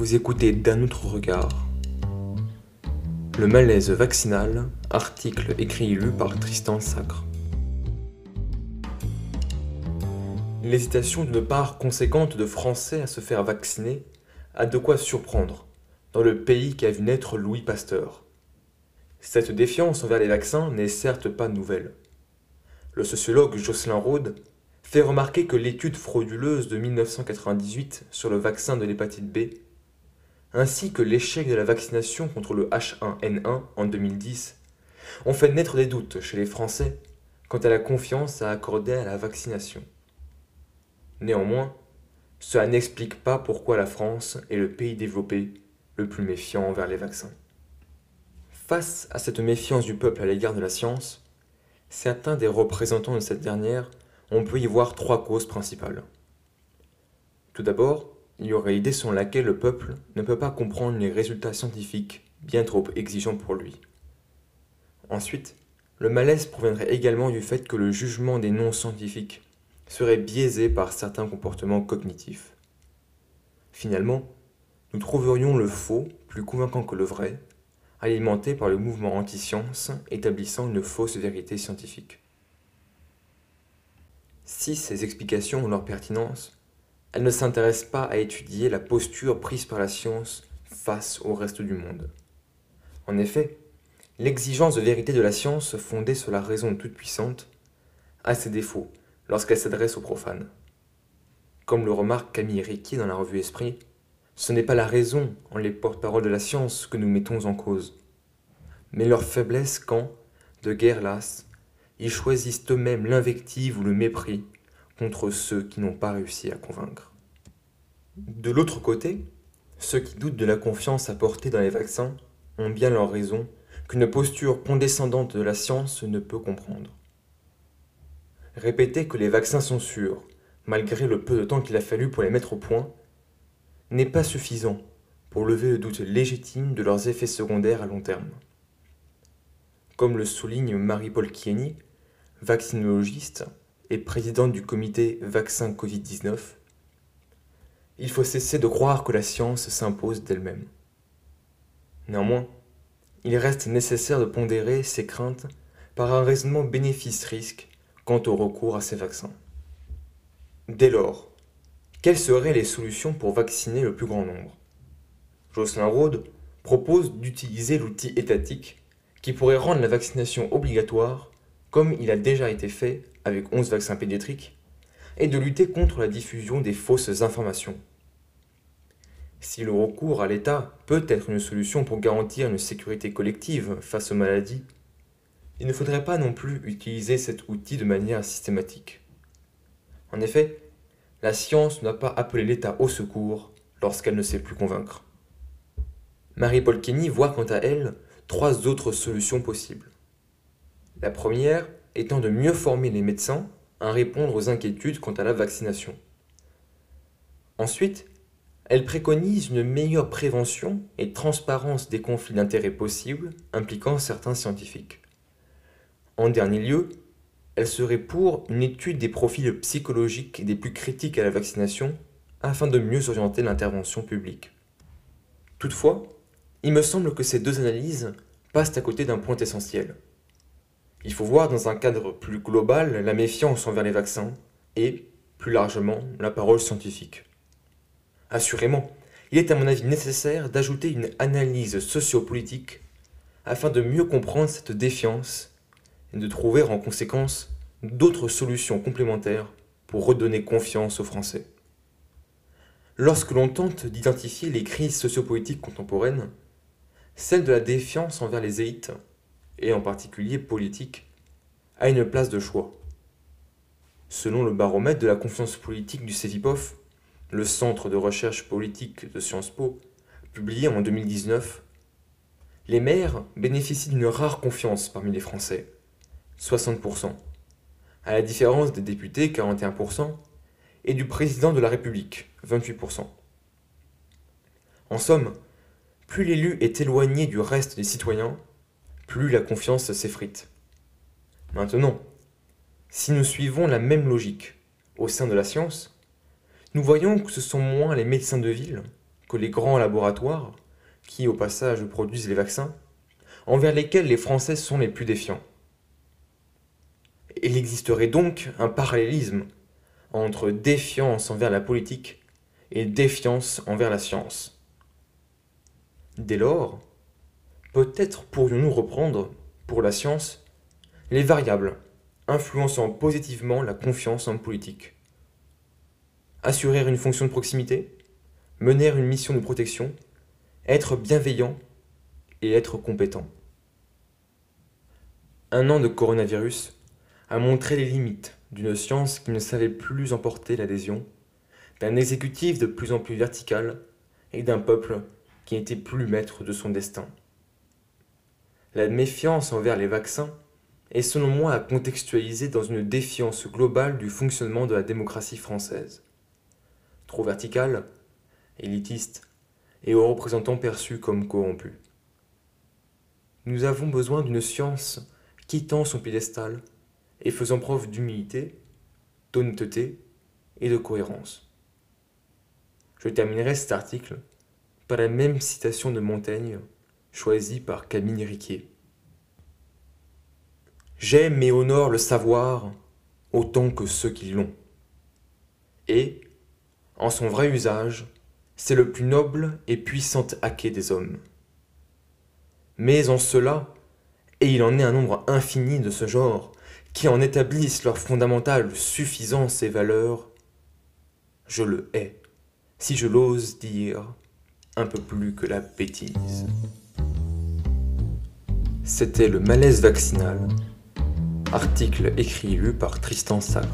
Vous écoutez d'un autre regard. Le malaise vaccinal, article écrit et lu par Tristan Sacre. L'hésitation d'une part conséquente de Français à se faire vacciner a de quoi surprendre dans le pays qui a vu naître Louis Pasteur. Cette défiance envers les vaccins n'est certes pas nouvelle. Le sociologue Jocelyn Rode fait remarquer que l'étude frauduleuse de 1998 sur le vaccin de l'hépatite B, ainsi que l'échec de la vaccination contre le H1N1 en 2010, ont fait naître des doutes chez les Français quant à la confiance à accorder à la vaccination. Néanmoins, cela n'explique pas pourquoi la France est le pays développé le plus méfiant envers les vaccins. Face à cette méfiance du peuple à l'égard de la science, certains des représentants de cette dernière on peut y voir trois causes principales. Tout d'abord, il y aurait l'idée selon laquelle le peuple ne peut pas comprendre les résultats scientifiques bien trop exigeants pour lui. Ensuite, le malaise proviendrait également du fait que le jugement des non-scientifiques serait biaisé par certains comportements cognitifs. Finalement, nous trouverions le faux plus convaincant que le vrai, alimenté par le mouvement anti-science établissant une fausse vérité scientifique. Si ces explications ont leur pertinence, elles ne s'intéressent pas à étudier la posture prise par la science face au reste du monde. En effet, l'exigence de vérité de la science fondée sur la raison toute puissante a ses défauts lorsqu'elle s'adresse aux profanes. Comme le remarque Camille Riquier dans la revue Esprit, ce n'est pas la raison en les porte-paroles de la science que nous mettons en cause, mais leur faiblesse quand, de guerre lasse, ils choisissent eux-mêmes l'invective ou le mépris contre ceux qui n'ont pas réussi à convaincre. De l'autre côté, ceux qui doutent de la confiance apportée dans les vaccins ont bien leur raison qu'une posture condescendante de la science ne peut comprendre. Répéter que les vaccins sont sûrs, malgré le peu de temps qu'il a fallu pour les mettre au point, n'est pas suffisant pour lever le doute légitime de leurs effets secondaires à long terme. Comme le souligne Marie-Paul Kieny, vaccinologiste et présidente du comité Vaccin Covid-19, il faut cesser de croire que la science s'impose d'elle-même. Néanmoins, il reste nécessaire de pondérer ces craintes par un raisonnement bénéfice-risque quant au recours à ces vaccins. Dès lors, quelles seraient les solutions pour vacciner le plus grand nombre? Jocelyn Rode propose d'utiliser l'outil étatique qui pourrait rendre la vaccination obligatoire comme il a déjà été fait avec 11 vaccins pédiatriques, et de lutter contre la diffusion des fausses informations. Si le recours à l'État peut être une solution pour garantir une sécurité collective face aux maladies, il ne faudrait pas non plus utiliser cet outil de manière systématique. En effet, la science doit pas appeler l'État au secours lorsqu'elle ne sait plus convaincre. Marie-Paul Kenny voit quant à elle trois autres solutions possibles. La première étant de mieux former les médecins à répondre aux inquiétudes quant à la vaccination. Ensuite, elle préconise une meilleure prévention et transparence des conflits d'intérêts possibles impliquant certains scientifiques. En dernier lieu, elle serait pour une étude des profils psychologiques des plus critiques à la vaccination afin de mieux orienter l'intervention publique. Toutefois, il me semble que ces deux analyses passent à côté d'un point essentiel. Il faut voir dans un cadre plus global la méfiance envers les vaccins et, plus largement, la parole scientifique. Assurément, il est à mon avis nécessaire d'ajouter une analyse sociopolitique afin de mieux comprendre cette défiance et de trouver en conséquence d'autres solutions complémentaires pour redonner confiance aux Français. Lorsque l'on tente d'identifier les crises sociopolitiques contemporaines, celle de la défiance envers les élites et en particulier politique, a une place de choix. Selon le baromètre de la confiance politique du CEVIPOF, le centre de recherche politique de Sciences Po, publié en 2019, les maires bénéficient d'une rare confiance parmi les Français, 60%, à la différence des députés, 41%, et du président de la République, 28%. En somme, plus l'élu est éloigné du reste des citoyens, plus la confiance s'effrite. Maintenant, si nous suivons la même logique au sein de la science, nous voyons que ce sont moins les médecins de ville, que les grands laboratoires, qui au passage produisent les vaccins, envers lesquels les Français sont les plus défiants. Il existerait donc un parallélisme entre défiance envers la politique et défiance envers la science. Dès lors, peut-être pourrions-nous reprendre, pour la science, les variables influençant positivement la confiance en politique. Assurer une fonction de proximité, mener une mission de protection, être bienveillant et être compétent. Un an de coronavirus a montré les limites d'une science qui ne savait plus emporter l'adhésion, d'un exécutif de plus en plus vertical et d'un peuple qui n'était plus maître de son destin. La méfiance envers les vaccins est selon moi à contextualiser dans une défiance globale du fonctionnement de la démocratie française. Trop verticale, élitiste et aux représentants perçus comme corrompus. Nous avons besoin d'une science quittant son piédestal et faisant preuve d'humilité, d'honnêteté et de cohérence. Je terminerai cet article par la même citation de Montaigne choisie par Camille Riquier. J'aime et honore le savoir autant que ceux qui l'ont. Et, en son vrai usage, c'est le plus noble et puissant haquet des hommes. Mais en cela, et il en est un nombre infini de ce genre, qui en établissent leur fondamentale suffisance et valeur, je le hais, si je l'ose dire, un peu plus que la bêtise. C'était le malaise vaccinal Article écrit et lu par Tristan Sarre.